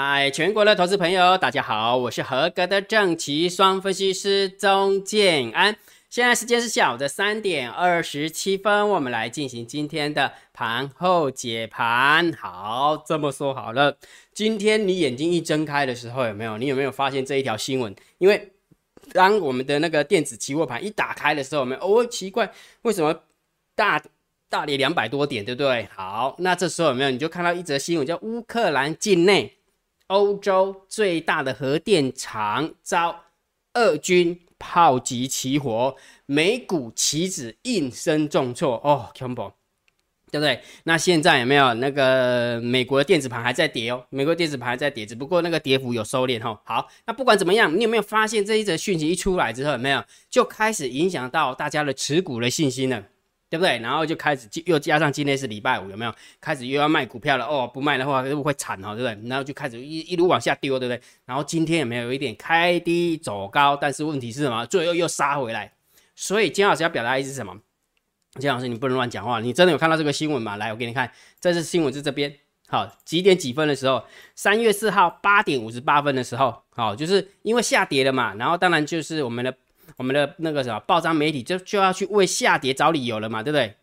嗨，全国的投资朋友，大家好，我是合格的正奇双分析师钟建安。现在时间是下午的三点二十七分，我们来进行今天的盘后解盘。好，这么说好了，今天你眼睛一睁开的时候，有没有？你有没有发现这一条新闻？因为当我们的那个电子期货盘一打开的时候，我们？哦，奇怪，为什么大大跌两百多点，对不对？好，那这时候有没有？你就看到一则新闻，叫乌克兰境内欧洲最大的核电厂遭俄军。炮击起火，美股期指应声重挫哦 c a m p b e l 对不对？那现在有没有那个美国的电子盘还在跌哦？美国电子盘还在跌，只不过那个跌幅有收敛哈。好，那不管怎么样，你有没有发现这一则讯息一出来之后，有没有就开始影响到大家的持股的信心了？对不对？然后就开始又加上今天是礼拜五，有没有开始又要卖股票了？哦，不卖的话会不会惨哦？对不对？然后就开始一一路往下丢，对不对？然后今天有没有一点开低走高？但是问题是什么？最后又杀回来。所以金老师要表达意思是什么？金老师你不能乱讲话。你真的有看到这个新闻吗？来，我给你看，这是新闻是这边。好，几点几分的时候？三月四号八点五十八分的时候。好，就是因为下跌了嘛。然后当然就是我们的。我们的那个什么报章媒体就就要去为下跌找理由了嘛，对不对？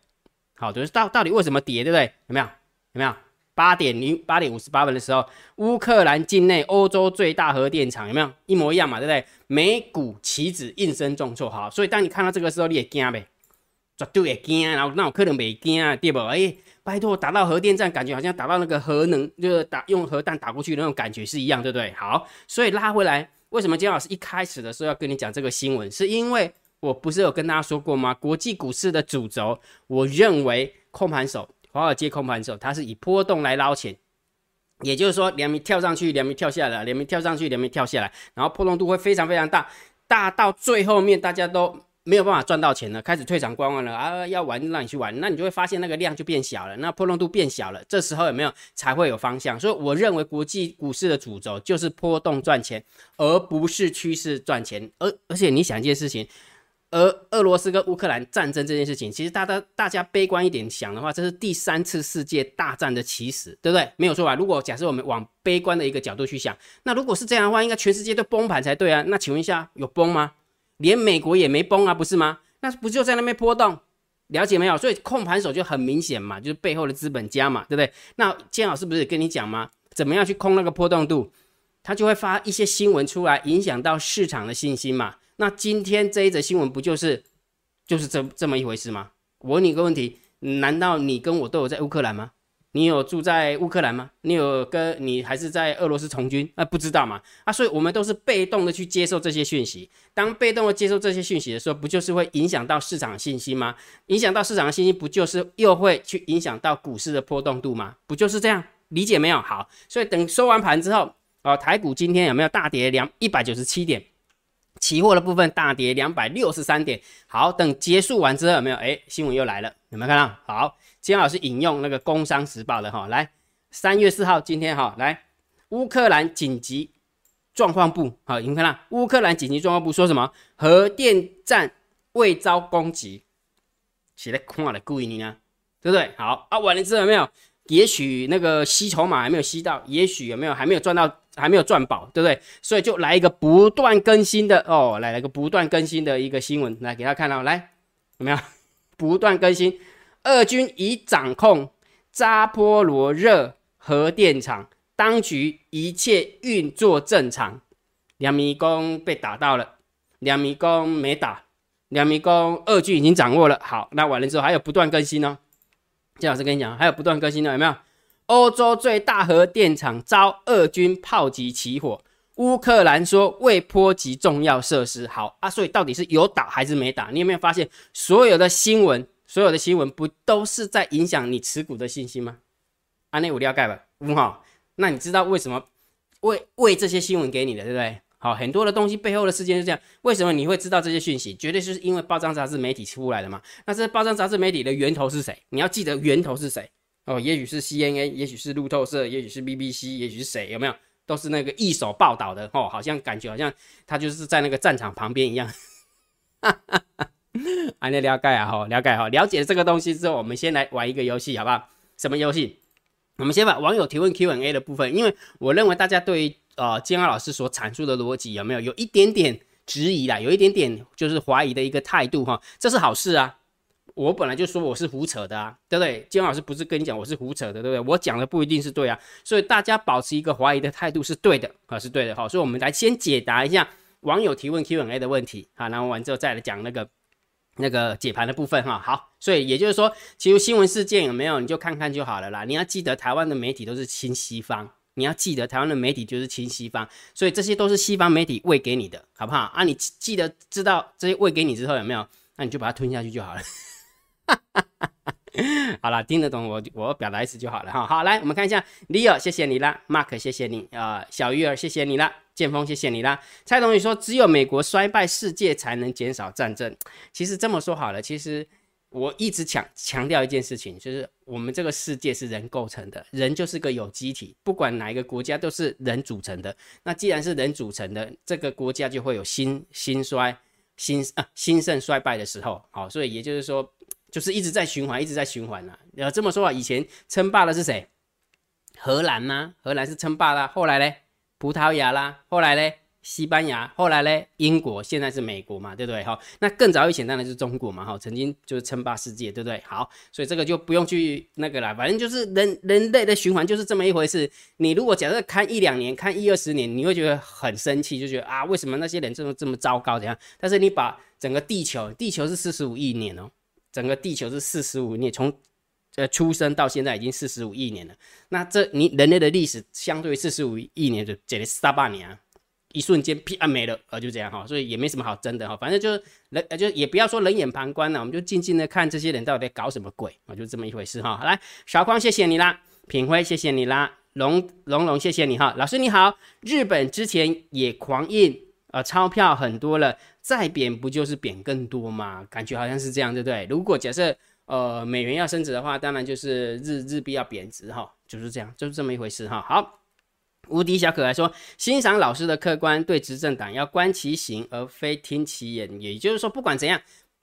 好，就是到到底为什么跌，对不对？有没有？有没有？八点零八点五十八分的时候，乌克兰境内欧洲最大核电厂有没有一模一样嘛？对不对？美股期指应声重挫，好，所以当你看到这个时候，你也惊呗，绝对会惊，然后那我可能没惊啊，对不？哎，拜托，打到核电站，感觉好像打到那个核能，就是打用核弹打过去那种感觉是一样，对不对？好，所以拉回来。为什么金老师一开始的时候要跟你讲这个新闻？是因为我不是有跟大家说过吗？国际股市的主轴，我认为控盘手，华尔街控盘手，它是以波动来捞钱，也就是说，两名跳上去，两名跳下来，两名跳上去，两名跳下来，然后波动度会非常非常大，大到最后面大家都。没有办法赚到钱了，开始退场观望了啊！要玩让你去玩，那你就会发现那个量就变小了，那波动度变小了，这时候有没有才会有方向？所以我认为国际股市的主轴就是波动赚钱，而不是趋势赚钱。而而且你想一件事情，而俄罗斯跟乌克兰战争这件事情，其实大家大家悲观一点想的话，这是第三次世界大战的起始，对不对？没有错吧？如果假设我们往悲观的一个角度去想，那如果是这样的话，应该全世界都崩盘才对啊？那请问一下，有崩吗？连美国也没崩啊，不是吗？那不就在那边波动？了解没有？所以控盘手就很明显嘛，就是背后的资本家嘛，对不对？那建老师不是跟你讲吗？怎么样去控那个波动度？他就会发一些新闻出来，影响到市场的信心嘛。那今天这一则新闻不就是就是这这么一回事吗？我问你一个问题：难道你跟我都有在乌克兰吗？你有住在乌克兰吗？你有跟你还是在俄罗斯从军？那不知道嘛？啊，所以我们都是被动的去接受这些讯息。当被动的接受这些讯息的时候，不就是会影响到市场信心吗？影响到市场信心，不就是又会去影响到股市的波动度吗？不就是这样？理解没有？好，所以等收完盘之后，哦，台股今天有没有大跌两一百九十七点？期货的部分大跌两百六十三点。好，等结束完之后有没有？哎，新闻又来了，有没有看到？好。今天老师引用那个《工商时报》的哈，来三月四号，今天哈，来乌克兰紧急状况部，好，你们看到乌克兰紧急状况部说什么？核电站未遭攻击，写在看了故意你呢，对不对？好啊，完了之后有没有？也许那个吸筹码还没有吸到，也许有没有还没有赚到，还没有赚饱，对不对？所以就来一个不断更新的哦，来了个不断更新的一个新闻，来给他看到，来有没有？不断更新。俄军已掌控扎波罗热核电厂，当局一切运作正常。两迷宫被打到了，两迷宫没打，两迷宫俄军已经掌握了。好，那完了之后还有不断更新哦。金老师跟你讲，还有不断更新的有没有？欧洲最大核电厂遭俄军炮击起火，乌克兰说未波及重要设施。好啊，所以到底是有打还是没打？你有没有发现所有的新闻？所有的新闻不都是在影响你持股的信心吗？安内五料盖吧，五号。那你知道为什么为为这些新闻给你的，对不对？好，很多的东西背后的事件是这样。为什么你会知道这些讯息？绝对是因为报章杂志媒体出来的嘛。那这报章杂志媒体的源头是谁？你要记得源头是谁哦。也许是 CNN，也许是路透社，也许是 BBC，也许是谁？有没有？都是那个一手报道的哦。好像感觉好像他就是在那个战场旁边一样。哈哈哈。啊，了解啊，哈，了解哈，了解这个东西之后，我们先来玩一个游戏，好不好？什么游戏？我们先把网友提问 Q&A 的部分，因为我认为大家对于呃金安老师所阐述的逻辑有没有有一点点质疑啦，有一点点就是怀疑的一个态度哈，这是好事啊。我本来就说我是胡扯的啊，对不对？金老师不是跟你讲我是胡扯的，对不对？我讲的不一定是对啊，所以大家保持一个怀疑的态度是对的啊，是对的好，所以我们来先解答一下网友提问 Q&A 的问题啊，然后完之后再来讲那个那个解盘的部分哈。好，所以也就是说，其实新闻事件有没有你就看看就好了啦。你要记得台湾的媒体都是亲西方，你要记得台湾的媒体就是亲西方，所以这些都是西方媒体喂给你的，好不好啊？你记得知道这些喂给你之后有没有？那你就把它吞下去就好了。好了，听得懂我我表达意思就好了哈。好，来我们看一下，Leo，谢谢你啦，Mark，谢谢你啊，小鱼儿，谢谢你啦，剑锋，谢谢你啦。蔡同学说，只有美国衰败，世界才能减少战争。其实这么说好了，其实我一直强强调一件事情，就是我们这个世界是人构成的，人就是个有机体，不管哪一个国家都是人组成的。那既然是人组成的，这个国家就会有兴兴衰、兴啊兴盛、衰败的时候。好，所以也就是说。就是一直在循环，一直在循环呐。要这么说啊，以前称霸的是谁？荷兰吗？荷兰是称霸啦。后来嘞，葡萄牙啦。后来嘞，西班牙。后来嘞，英国。现在是美国嘛，对不对？哈，那更早以前当然是中国嘛，哈，曾经就是称霸世界，对不对？好，所以这个就不用去那个了，反正就是人人类的循环就是这么一回事。你如果假设看一两年，看一二十年，你会觉得很生气，就觉得啊，为什么那些人这么这么糟糕？怎样？但是你把整个地球，地球是四十五亿年哦。整个地球是四十五年，从呃出生到现在已经四十五亿年了。那这你人类的历史相对于四十五亿年就简直是大半年啊，一瞬间啪没了，呃就这样哈，所以也没什么好争的哈。反正就是人呃就也不要说冷眼旁观了，我们就静静的看这些人到底在搞什么鬼啊，就这么一回事哈。来，小光谢谢你啦，品辉谢谢你啦，龙龙龙谢谢你哈，老师你好，日本之前也狂印呃钞票很多了。再贬不就是贬更多吗？感觉好像是这样，对不对？如果假设呃美元要升值的话，当然就是日日币要贬值哈，就是这样，就是这么一回事哈。好，无敌小可爱说，欣赏老师的客观，对执政党要观其行而非听其言。也就是说，不管怎样，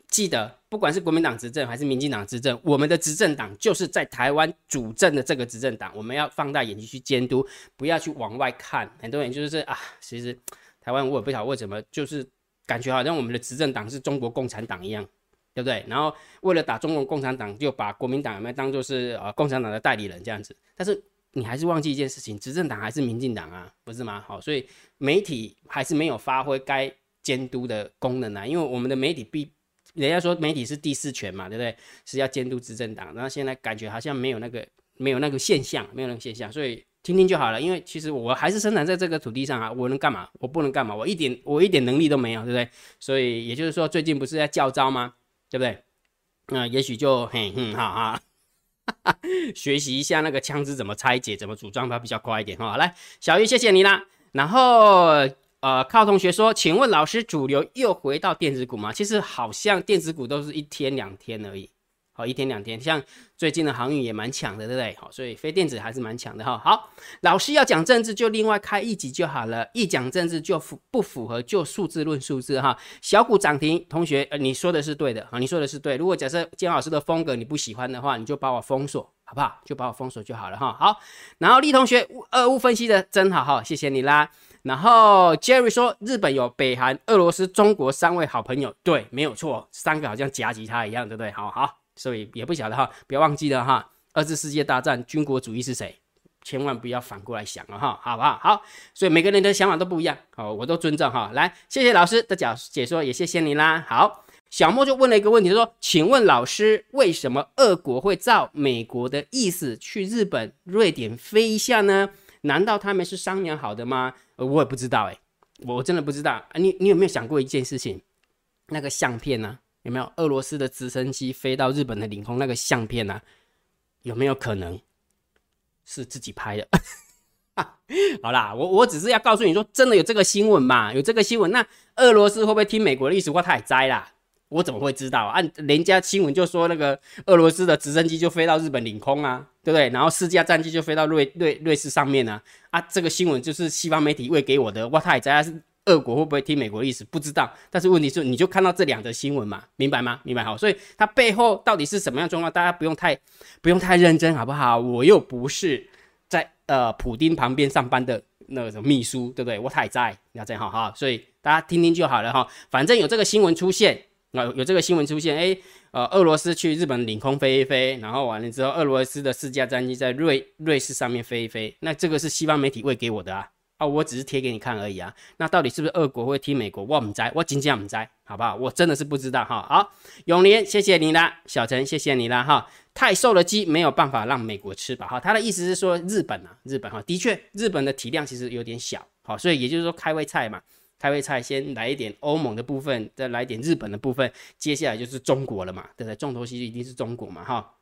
记得不管是国民党执政还是民进党执政，我们的执政党就是在台湾主政的这个执政党，我们要放大眼睛去监督，不要去往外看。很多人就是啊，其实台湾我也不晓得为什么就是。感觉好像我们的执政党是中国共产党一样，对不对？然后为了打中国共产党，就把国民党有没有当做是呃共产党的代理人这样子？但是你还是忘记一件事情，执政党还是民进党啊，不是吗？好，所以媒体还是没有发挥该监督的功能啊。因为我们的媒体必人家说媒体是第四权嘛，对不对？是要监督执政党，然后现在感觉好像没有那个没有那个现象，没有那个现象，所以。听听就好了，因为其实我还是生长在这个土地上啊，我能干嘛？我不能干嘛？我一点我一点能力都没有，对不对？所以也就是说，最近不是在叫招吗？对不对？那也许就嘿哼哈哈，学习一下那个枪支怎么拆解、怎么组装，它比较快一点哈。来，小玉，谢谢你啦。然后呃，靠同学说，请问老师，主流又回到电子股吗？其实好像电子股都是一天两天而已。一天两天，像最近的航运也蛮强的，对不对？好，所以非电子还是蛮强的哈。好，老师要讲政治就另外开一集就好了，一讲政治就符不符合就数字论数字哈。小股涨停，同学，呃，你说的是对的啊，你说的是对。如果假设姜老师的风格你不喜欢的话，你就把我封锁，好不好？就把我封锁就好了哈。好，然后李同学，俄乌分析的真好哈，谢谢你啦。然后 Jerry 说，日本有北韩、俄罗斯、中国三位好朋友，对，没有错，三个好像夹击他一样，对不对？好好。所以也不晓得哈，不要忘记了哈。二次世界大战军国主义是谁？千万不要反过来想了哈，好不好？好，所以每个人的想法都不一样，好，我都尊重哈。来，谢谢老师的讲解说，也谢谢你啦。好，小莫就问了一个问题，说：请问老师，为什么俄国会照美国的意思去日本、瑞典飞一下呢？难道他们是商量好的吗？我也不知道哎，我真的不知道啊。你你有没有想过一件事情？那个相片呢？有没有俄罗斯的直升机飞到日本的领空那个相片呢？有没有可能是自己拍的？好啦，我我只是要告诉你说，真的有这个新闻嘛？有这个新闻，那俄罗斯会不会听美国的意思？我太栽啦！我怎么会知道？按人家新闻就说那个俄罗斯的直升机就飞到日本领空啊，对不对？然后四架战机就飞到瑞瑞瑞士上面啊啊！这个新闻就是西方媒体喂给我的，哇太栽是俄国会不会听美国的意思？不知道。但是问题是，你就看到这两则新闻嘛，明白吗？明白好。所以它背后到底是什么样状况？大家不用太不用太认真，好不好？我又不是在呃普丁旁边上班的那种秘书，对不对？我太在，你要这样好哈。所以大家听听就好了哈。反正有这个新闻出现啊，有这个新闻出现，哎，呃，俄罗斯去日本领空飞一飞，然后完了之后，俄罗斯的四架战机在瑞瑞士上面飞一飞，那这个是西方媒体喂给我的啊。啊，我只是贴给你看而已啊。那到底是不是俄国会踢美国？我唔知，我真正唔知，好不好？我真的是不知道哈。好，永年，谢谢你啦，小陈，谢谢你啦哈。太瘦的鸡没有办法让美国吃饱哈。他的意思是说，日本啊，日本哈，的确，日本的体量其实有点小，好，所以也就是说，开胃菜嘛，开胃菜先来一点欧盟的部分，再来一点日本的部分，接下来就是中国了嘛，对不对？重头戏一定是中国嘛哈。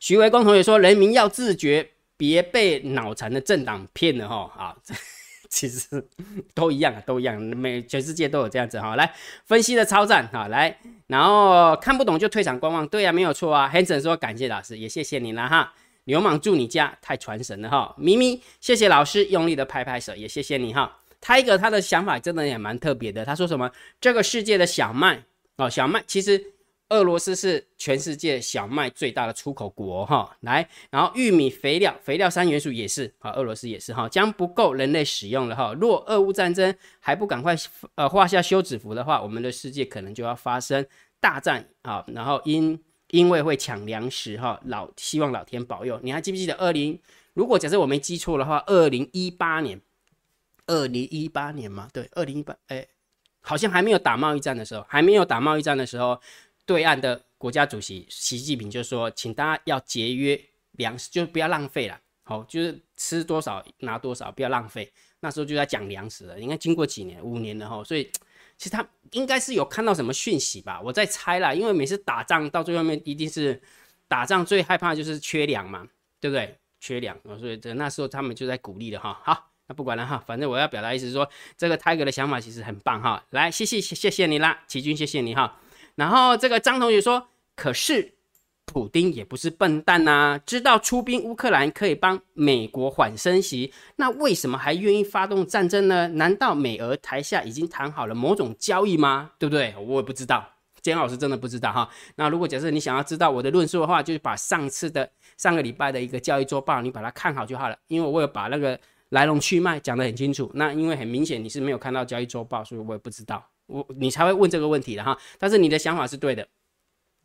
徐维光同学说，人民要自觉。别被脑残的政党骗了哈啊！其实都一样，都一样，每全世界都有这样子哈。来分析的超赞哈，来，然后看不懂就退场观望，对呀，没有错啊。Hanson 说感谢老师，也谢谢你了哈。流氓住你家，太传神了哈。咪咪，谢谢老师，用力的拍拍手，也谢谢你哈。Tiger 他的想法真的也蛮特别的，他说什么？这个世界的小麦哦，小麦其实。俄罗斯是全世界小麦最大的出口国哈，来，然后玉米肥料，肥料三元素也是啊，俄罗斯也是哈，将不够人类使用了哈。若俄乌战争还不赶快呃画下休止符的话，我们的世界可能就要发生大战啊。然后因因为会抢粮食哈，老希望老天保佑。你还记不记得二零？如果假设我没记错的话，二零一八年，二零一八年吗？对，二零一八，哎，好像还没有打贸易战的时候，还没有打贸易战的时候。对岸的国家主席习近平就说：“请大家要节约粮食，就不要浪费了。好，就是吃多少拿多少，不要浪费。那时候就在讲粮食了。应该经过几年，五年了哈。所以 其实他应该是有看到什么讯息吧？我在猜啦，因为每次打仗到最后面一定是打仗最害怕就是缺粮嘛，对不对？缺粮，所以这那时候他们就在鼓励了哈。好，那不管了哈，反正我要表达意思是说，这个泰哥的想法其实很棒哈。来，谢谢谢谢你啦，齐军，谢谢你哈。”然后这个张同学说：“可是普丁也不是笨蛋呐，知道出兵乌克兰可以帮美国缓升息，那为什么还愿意发动战争呢？难道美俄台下已经谈好了某种交易吗？对不对？我也不知道，简老师真的不知道哈。那如果假设你想要知道我的论述的话，就是把上次的上个礼拜的一个交易周报，你把它看好就好了，因为我有把那个来龙去脉讲得很清楚。那因为很明显你是没有看到交易周报，所以我也不知道。”我你才会问这个问题的哈，但是你的想法是对的，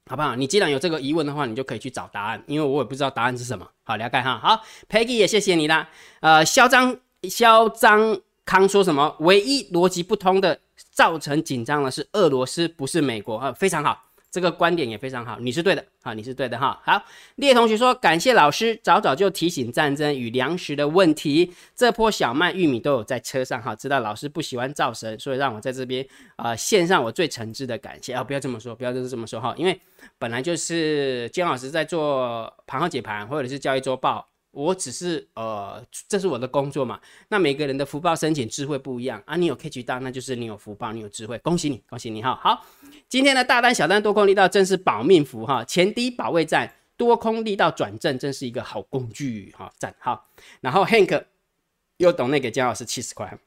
好不好？你既然有这个疑问的话，你就可以去找答案，因为我也不知道答案是什么。好，了解哈。好，Peggy 也谢谢你啦。呃，嚣张嚣张康说什么？唯一逻辑不通的，造成紧张的是俄罗斯，不是美国啊，非常好。这个观点也非常好，你是对的，啊，你是对的哈。好，列同学说感谢老师，早早就提醒战争与粮食的问题。这波小麦、玉米都有在车上哈，知道老师不喜欢造神，所以让我在这边啊献上我最诚挚的感谢啊！不要这么说，不要就是这么说哈，因为本来就是姜老师在做盘后解盘或者是交易周报。我只是呃，这是我的工作嘛。那每个人的福报深浅、智慧不一样啊。你有 catch 到，那就是你有福报，你有智慧，恭喜你，恭喜你哈。好，今天的大单、小单、多空力道，正是保命符哈。前低保卫战，多空力道转正，真是一个好工具哈。赞好。然后 Hank 又懂那个姜老师七十块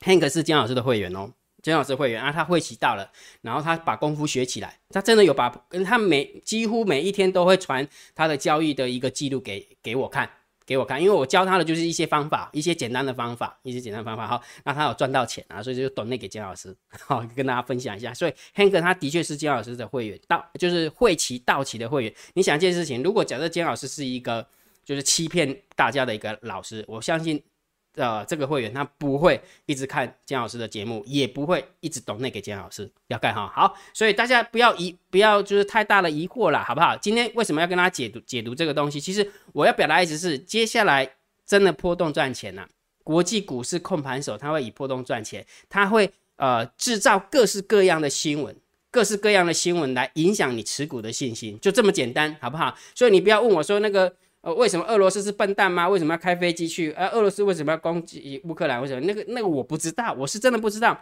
，Hank 是姜老师的会员哦。金老师会员啊，他会期到了，然后他把功夫学起来，他真的有把，他每几乎每一天都会传他的交易的一个记录给给我看，给我看，因为我教他的就是一些方法，一些简单的方法，一些简单方法哈，那他有赚到钱啊，所以就短内给金老师，好跟大家分享一下。所以 Hank 他的确是金老师的会员，到就是会期到期的会员。你想一件事情，如果假设金老师是一个就是欺骗大家的一个老师，我相信。呃，这个会员他不会一直看姜老师的节目，也不会一直懂那个姜老师要干哈。好，所以大家不要疑，不要就是太大的疑惑了，好不好？今天为什么要跟大家解读解读这个东西？其实我要表达意思是，接下来真的波动赚钱呐。国际股市控盘手他会以波动赚钱，他会呃制造各式各样的新闻，各式各样的新闻来影响你持股的信心，就这么简单，好不好？所以你不要问我说那个。呃，为什么俄罗斯是笨蛋吗？为什么要开飞机去？呃，俄罗斯为什么要攻击乌克兰？为什么那个那个我不知道，我是真的不知道。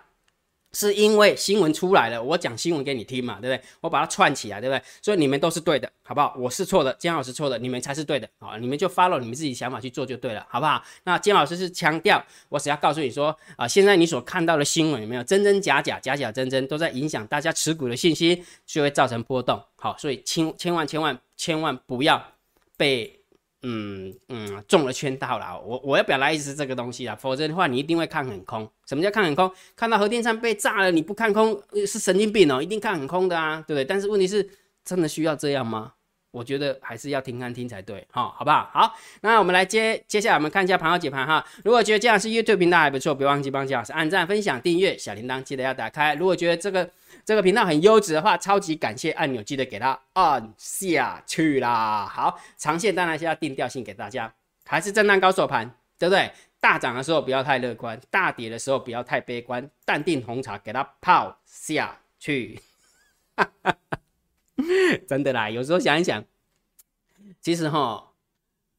是因为新闻出来了，我讲新闻给你听嘛，对不对？我把它串起来，对不对？所以你们都是对的，好不好？我是错的，姜老师错的，你们才是对的，好，你们就 follow 你们自己想法去做就对了，好不好？那姜老师是强调，我只要告诉你说，啊，现在你所看到的新闻有没有真真假假、假假真真，都在影响大家持股的信息，就会造成波动，好，所以千千万千万千万不要被。嗯嗯，中了圈套了，我我要表达意思是这个东西啊，否则的话你一定会看很空。什么叫看很空？看到核电站被炸了，你不看空是神经病哦，一定看很空的啊，对不对？但是问题是，真的需要这样吗？我觉得还是要听看听才对，哈，好不好？好，那我们来接接下来我们看一下盘后解盘哈。如果觉得这样是 YouTube 频道还不错，别忘记帮姜老师按赞、分享、订阅，小铃铛记得要打开。如果觉得这个。这个频道很优质的话，超级感谢按钮，记得给它按下去啦。好，长线当然是要定调性给大家，还是震荡高手盘，对不对？大涨的时候不要太乐观，大跌的时候不要太悲观，淡定红茶给它泡下去。真的啦，有时候想一想，其实哈。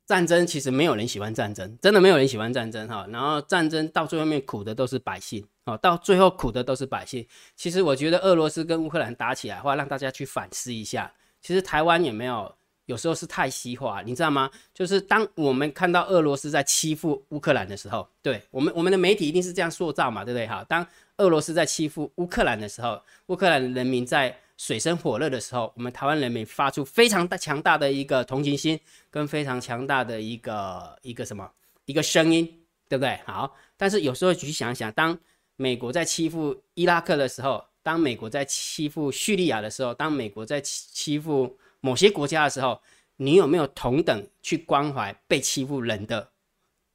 战争其实没有人喜欢战争，真的没有人喜欢战争哈。然后战争到最后面苦的都是百姓哦，到最后苦的都是百姓。其实我觉得俄罗斯跟乌克兰打起来的话，让大家去反思一下，其实台湾也没有，有时候是太西化，你知道吗？就是当我们看到俄罗斯在欺负乌克兰的时候，对我们我们的媒体一定是这样塑造嘛，对不对？哈，当俄罗斯在欺负乌克兰的时候，乌克兰人民在。水深火热的时候，我们台湾人民发出非常大强大的一个同情心，跟非常强大的一个一个什么一个声音，对不对？好，但是有时候去想想，当美国在欺负伊拉克的时候，当美国在欺负叙利亚的时候，当美国在欺欺负某些国家的时候，你有没有同等去关怀被欺负人的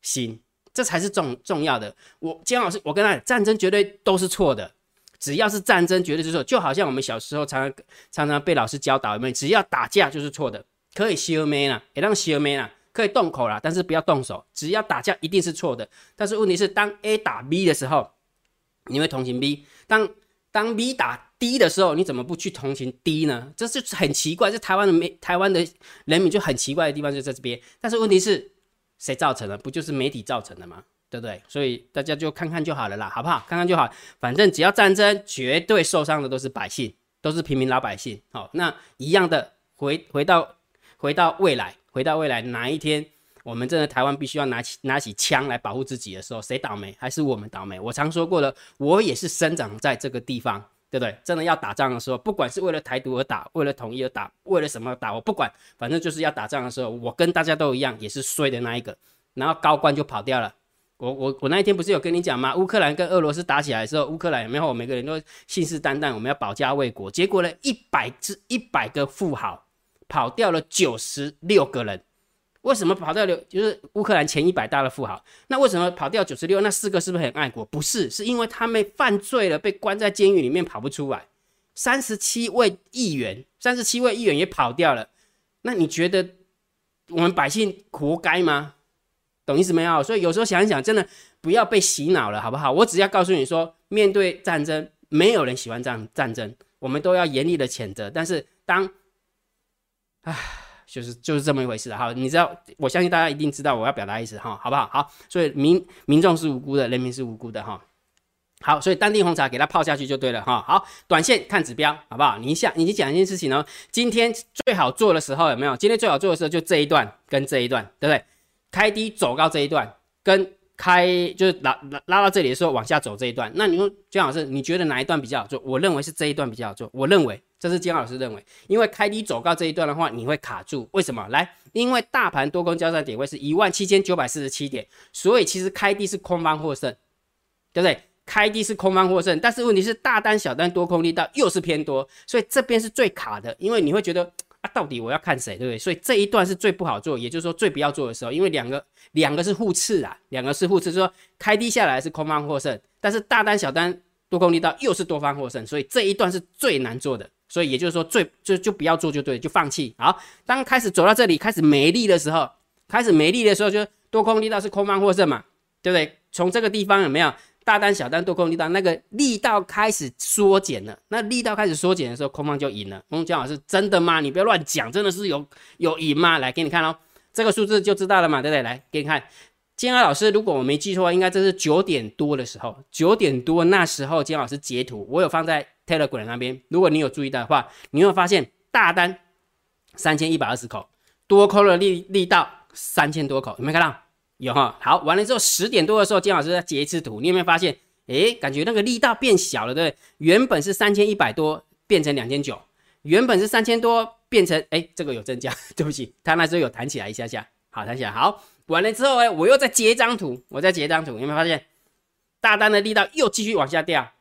心？这才是重重要的。我姜老师，我跟他，战争绝对都是错的。只要是战争，绝对是错。就好像我们小时候常常常常被老师教导，有没有？只要打架就是错的，可以修眉啦，也让修眉啦，可以动口啦，但是不要动手。只要打架一定是错的。但是问题是，当 A 打 B 的时候，你会同情 B；当当 B 打 D 的时候，你怎么不去同情 D 呢？这是很奇怪。这台湾的媒，台湾的人民就很奇怪的地方就在这边。但是问题是，谁造成的？不就是媒体造成的吗？对不对？所以大家就看看就好了啦，好不好？看看就好，反正只要战争，绝对受伤的都是百姓，都是平民老百姓。好，那一样的回回到回到未来，回到未来，哪一天我们真的台湾必须要拿起拿起枪来保护自己的时候，谁倒霉？还是我们倒霉？我常说过了，我也是生长在这个地方，对不对？真的要打仗的时候，不管是为了台独而打，为了统一而打，为了什么打，我不管，反正就是要打仗的时候，我跟大家都一样，也是衰的那一个，然后高官就跑掉了。我我我那一天不是有跟你讲吗？乌克兰跟俄罗斯打起来的时候，乌克兰有没有？每个人都信誓旦旦，我们要保家卫国。结果呢，一百只一百个富豪跑掉了九十六个人。为什么跑掉了？就是乌克兰前一百大的富豪。那为什么跑掉九十六？那四个是不是很爱国？不是，是因为他们犯罪了，被关在监狱里面跑不出来。三十七位议员，三十七位议员也跑掉了。那你觉得我们百姓活该吗？懂意思没有？所以有时候想一想，真的不要被洗脑了，好不好？我只要告诉你说，面对战争，没有人喜欢这样战争，我们都要严厉的谴责。但是当，唉，就是就是这么一回事哈。你知道，我相信大家一定知道我要表达意思哈，好不好？好，所以民民众是无辜的，人民是无辜的哈。好，所以当地红茶给它泡下去就对了哈。好，短线看指标，好不好？你想，你讲一件事情哦，今天最好做的时候有没有？今天最好做的时候就这一段跟这一段，对不对？开低走高这一段，跟开就是拉拉拉到这里的时候往下走这一段，那你说姜老师，你觉得哪一段比较好做？我认为是这一段比较好做。我认为这是姜老师认为，因为开低走高这一段的话，你会卡住。为什么？来，因为大盘多空交战点位是一万七千九百四十七点，所以其实开低是空方获胜，对不对？开低是空方获胜，但是问题是大单小单多空力道又是偏多，所以这边是最卡的，因为你会觉得。啊，到底我要看谁，对不对？所以这一段是最不好做，也就是说最不要做的时候，因为两个两个是互斥啊，两个是互斥，说开低下来是空方获胜，但是大单小单多空力道又是多方获胜，所以这一段是最难做的，所以也就是说最就就不要做就对，就放弃。好，当开始走到这里开始没力的时候，开始没力的时候，就多空力道是空方获胜嘛，对不对？从这个地方有没有？大单小单多空力道，那个力道开始缩减了。那力道开始缩减的时候，空方就赢了。洪江老师，真的吗？你不要乱讲，真的是有有赢吗？来给你看哦，这个数字就知道了嘛，对不对？来给你看，金安老师，如果我没记错，应该这是九点多的时候，九点多那时候，金老师截图，我有放在 Telegram 那边。如果你有注意到的话，你会发现大单三千一百二十口，多空的力力道三千多口，有没有看到？有哈。好，完了之后十点多的时候，金老师再截一次图，你有没有发现？诶，感觉那个力道变小了，对不对？原本是三千一百多，变成两千九；原本是三千多，变成诶，这个有增加，对不起，它那时候有弹起来一下下，好弹起来，好。完了之后呢，我又再截一张图，我再截一张图，有没有发现大单的力道又继续往下掉，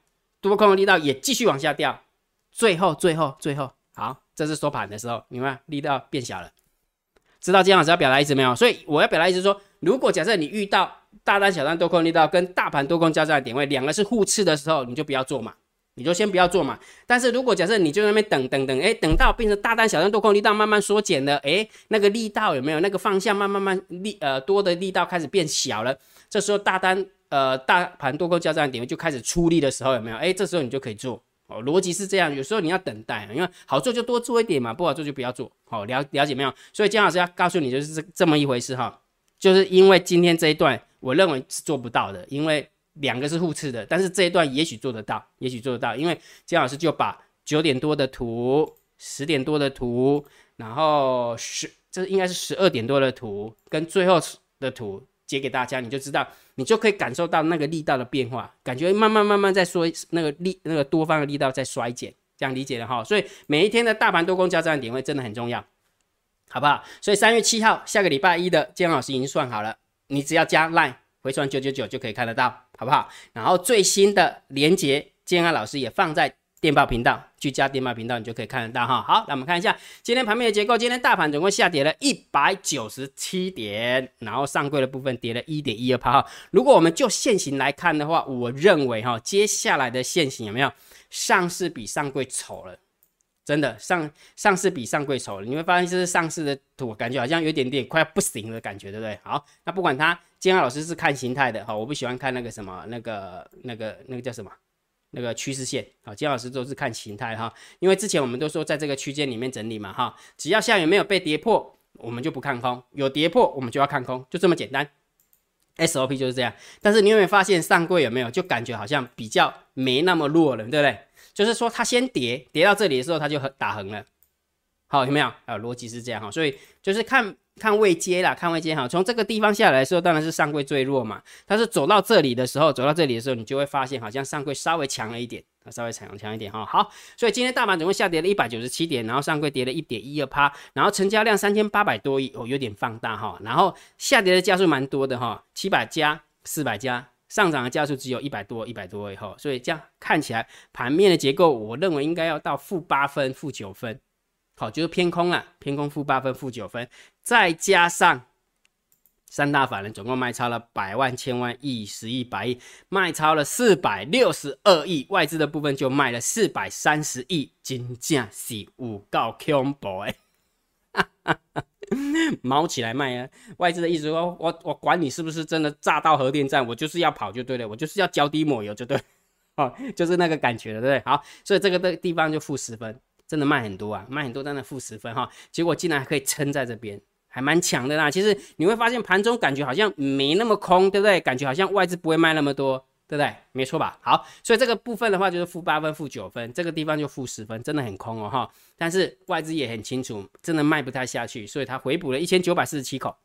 多空的力道也继续往下掉，最后最后最后，好，这是收盘的时候，明白？力道变小了，知道金老师要表达意思没有？所以我要表达意思说，如果假设你遇到大单小单多空力道跟大盘多空交战的点位，两个是互斥的时候，你就不要做嘛。你就先不要做嘛。但是如果假设你就在那边等等等，哎，等到变成大单小单多空力道慢慢缩减了，哎，那个力道有没有那个方向慢慢慢力呃多的力道开始变小了？这时候大单呃大盘多空交战的点位就开始出力的时候有没有？哎，这时候你就可以做哦。逻辑是这样，有时候你要等待，因为好做就多做一点嘛，不好做就不要做。好了了解没有？所以姜老师要告诉你就是这这么一回事哈，就是因为今天这一段我认为是做不到的，因为。两个是互斥的，但是这一段也许做得到，也许做得到，因为姜老师就把九点多的图、十点多的图，然后十这应该是十二点多的图跟最后的图截给大家，你就知道，你就可以感受到那个力道的变化，感觉慢慢慢慢在说那个力那个多方的力道在衰减，这样理解了哈。所以每一天的大盘多空交战点位真的很重要，好不好？所以三月七号下个礼拜一的姜老师已经算好了，你只要加 line 回传九九九就可以看得到。好不好？然后最新的连接，建安老师也放在电报频道，去加电报频道，你就可以看得到哈。好，那我们看一下今天盘面的结构。今天大盘总共下跌了一百九十七点，然后上柜的部分跌了一点一二趴哈。如果我们就现行来看的话，我认为哈，接下来的现行有没有上市比上柜丑了？真的上上市比上柜丑了，你会发现这是上市的图，感觉好像有点点快要不行的感觉，对不对？好，那不管它。金安老师是看形态的哈，我不喜欢看那个什么那个那个那个叫什么那个趋势线啊。金老师都是看形态哈，因为之前我们都说在这个区间里面整理嘛哈，只要下面没有被跌破，我们就不看空；有跌破，我们就要看空，就这么简单。SOP 就是这样。但是你有没有发现上柜有没有就感觉好像比较没那么弱了，对不对？就是说它先跌跌到这里的时候，它就打横了。好，有没有？啊，逻辑是这样哈，所以就是看。看位阶啦，看位阶哈，从这个地方下来的时候，当然是上柜最弱嘛。但是走到这里的时候，走到这里的时候，你就会发现好像上柜稍微强了一点，稍微强强一点哈。好，所以今天大盘总共下跌了一百九十七点，然后上柜跌了一点一二趴，然后成交量三千八百多亿，哦，有点放大哈。然后下跌的加速蛮多的哈，七百加四百加，上涨的加速只有一百多一百多以后，所以这样看起来盘面的结构，我认为应该要到负八分、负九分。好，就是偏空啊，偏空负八分、负九分，再加上三大法人总共卖超了百万、千万、亿、十亿、百亿，卖超了四百六十二亿，外资的部分就卖了四百三十亿，金价是五告 Q boy，毛起来卖啊！外资的意思说，我我管你是不是真的炸到核电站，我就是要跑就对了，我就是要浇低抹油就对，哦，就是那个感觉了，对不对？好，所以这个的地方就负十分。真的卖很多啊，卖很多，真的负十分哈，结果竟然还可以撑在这边，还蛮强的啦。其实你会发现盘中感觉好像没那么空，对不对？感觉好像外资不会卖那么多，对不对？没错吧？好，所以这个部分的话就是负八分、负九分，这个地方就负十分，真的很空哦哈。但是外资也很清楚，真的卖不太下去，所以它回补了一千九百四十七口。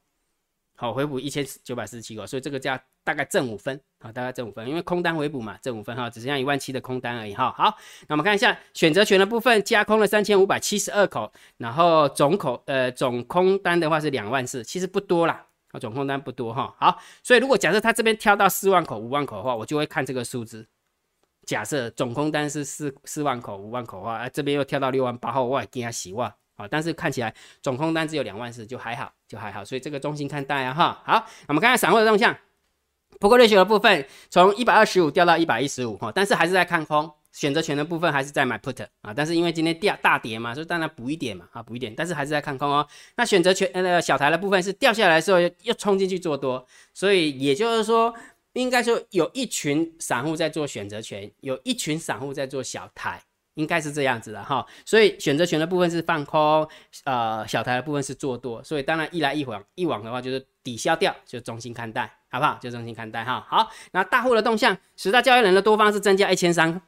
好，回补一千九百四十七口，所以这个价大概挣五分，好，大概挣五分，因为空单回补嘛，挣五分哈，只剩下一万七的空单而已哈。好，那我们看一下选择权的部分，加空了三千五百七十二口，然后总口呃总空单的话是两万四，其实不多啦，啊，总空单不多哈。好，所以如果假设他这边跳到四万口、五万口的话，我就会看这个数字。假设总空单是四四万口、五万口的话，这边又跳到六万八后，我也给他洗哇。但是看起来总空单只有两万四，就还好，就还好，所以这个中心看待啊哈。好，我们看看散户的动向，不过瑞雪的部分从一百二十五掉到一百一十五哈，但是还是在看空，选择权的部分还是在买 put 啊，但是因为今天掉大跌嘛，所以当然补一点嘛，啊补一点，但是还是在看空哦。那选择权呃小台的部分是掉下来的时候又冲进去做多，所以也就是说，应该说有一群散户在做选择权，有一群散户在做小台。应该是这样子的哈，所以选择权的部分是放空，呃，小台的部分是做多，所以当然一来一往，一往的话就是抵消掉，就中心看待。好不好？就中性看待哈。好，那大户的动向，十大交易人的多方是增加一千三，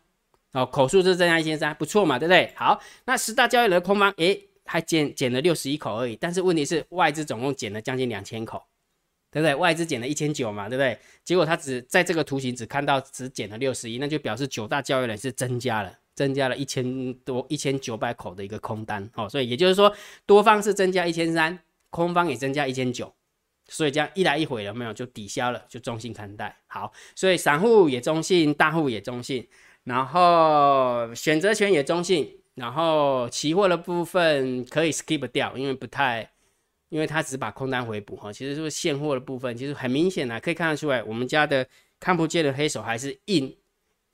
哦，口数是增加一千三，不错嘛，对不对？好，那十大交易人的空方，诶，还减减了六十一口而已，但是问题是外资总共减了将近两千口，对不对？外资减了一千九嘛，对不对？结果他只在这个图形只看到只减了六十一，那就表示九大交易人是增加了。增加了一千多一千九百口的一个空单，哦，所以也就是说多方是增加一千三，空方也增加一千九，所以这样一来一回有没有就抵消了，就中性看待。好，所以散户也中性，大户也中性，然后选择权也中性，然后期货的部分可以 skip 掉，因为不太，因为它只把空单回补哈。其实是现货的部分，其实很明显啊，可以看得出来，我们家的看不见的黑手还是硬。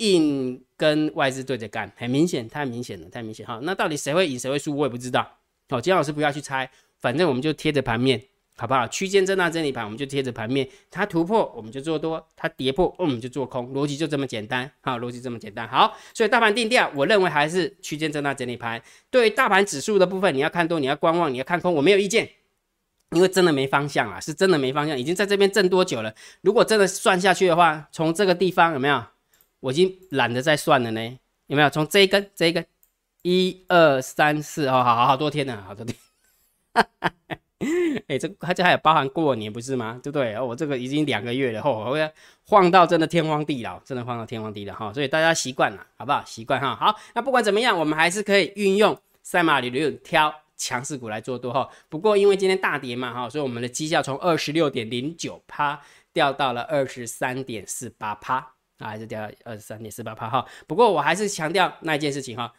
硬跟外资对着干，很明显，太明显了，太明显哈。那到底谁会赢，谁会输，我也不知道。好，金老师不要去猜，反正我们就贴着盘面，好不好？区间震荡整理盘，我们就贴着盘面，它突破我们就做多，它跌破我们就做空，逻辑就这么简单。好，逻辑这么简单。好，所以大盘定调，我认为还是区间震荡整理盘。对于大盘指数的部分，你要看多，你要观望，你要看空，我没有意见，因为真的没方向啊，是真的没方向，已经在这边震多久了？如果真的算下去的话，从这个地方有没有？我已经懒得再算了呢，有没有？从这一根，这一根，一二三四，哦，好好好多天了，好多天。哎，这它这还有包含过年不是吗？对不对？我这个已经两个月了，后我要晃到真的天荒地老，真的晃到天荒地老哈。所以大家习惯了，好不好？习惯哈。好，那不管怎么样，我们还是可以运用赛马理论挑强势股来做多哈。不过因为今天大跌嘛哈，所以我们的绩效从二十六点零九趴掉到了二十三点四八趴。啊，还是掉二十三点四八帕哈。不过我还是强调那一件事情哈，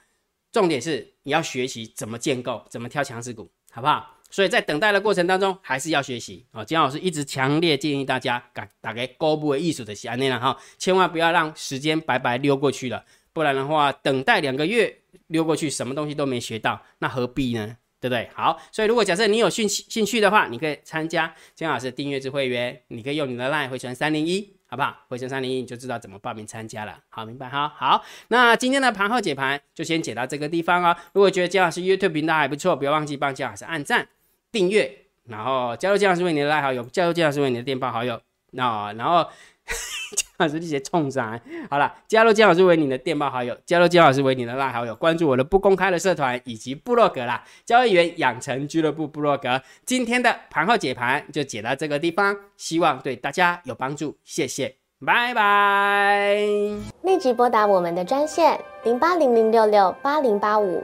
重点是你要学习怎么建构，怎么挑强势股，好不好？所以在等待的过程当中，还是要学习啊。金老师一直强烈建议大家，打打开高部的艺术的喜安内了哈，千万不要让时间白白溜过去了，不然的话，等待两个月溜过去，什么东西都没学到，那何必呢？对不对？好，所以如果假设你有兴趣兴趣的话，你可以参加金老师订阅制会员，你可以用你的 LINE 回传三零一。好不好？回程三零一你就知道怎么报名参加了。好，明白哈。好，那今天的盘后解盘就先解到这个地方哦。如果觉得姜老师 YouTube 频道还不错，不要忘记帮姜老师按赞、订阅，然后加入姜老师为你的拉好友，加入姜老师为你的电报好友。那然后。姜老师这些冲啥？好了，加入姜老师为你的电报好友，加入姜老师为你的拉好友，关注我的不公开的社团以及部落格啦，交易员养成俱乐部部落格。今天的盘后解盘就解到这个地方，希望对大家有帮助，谢谢，拜拜。立即拨打我们的专线零八零零六六八零八五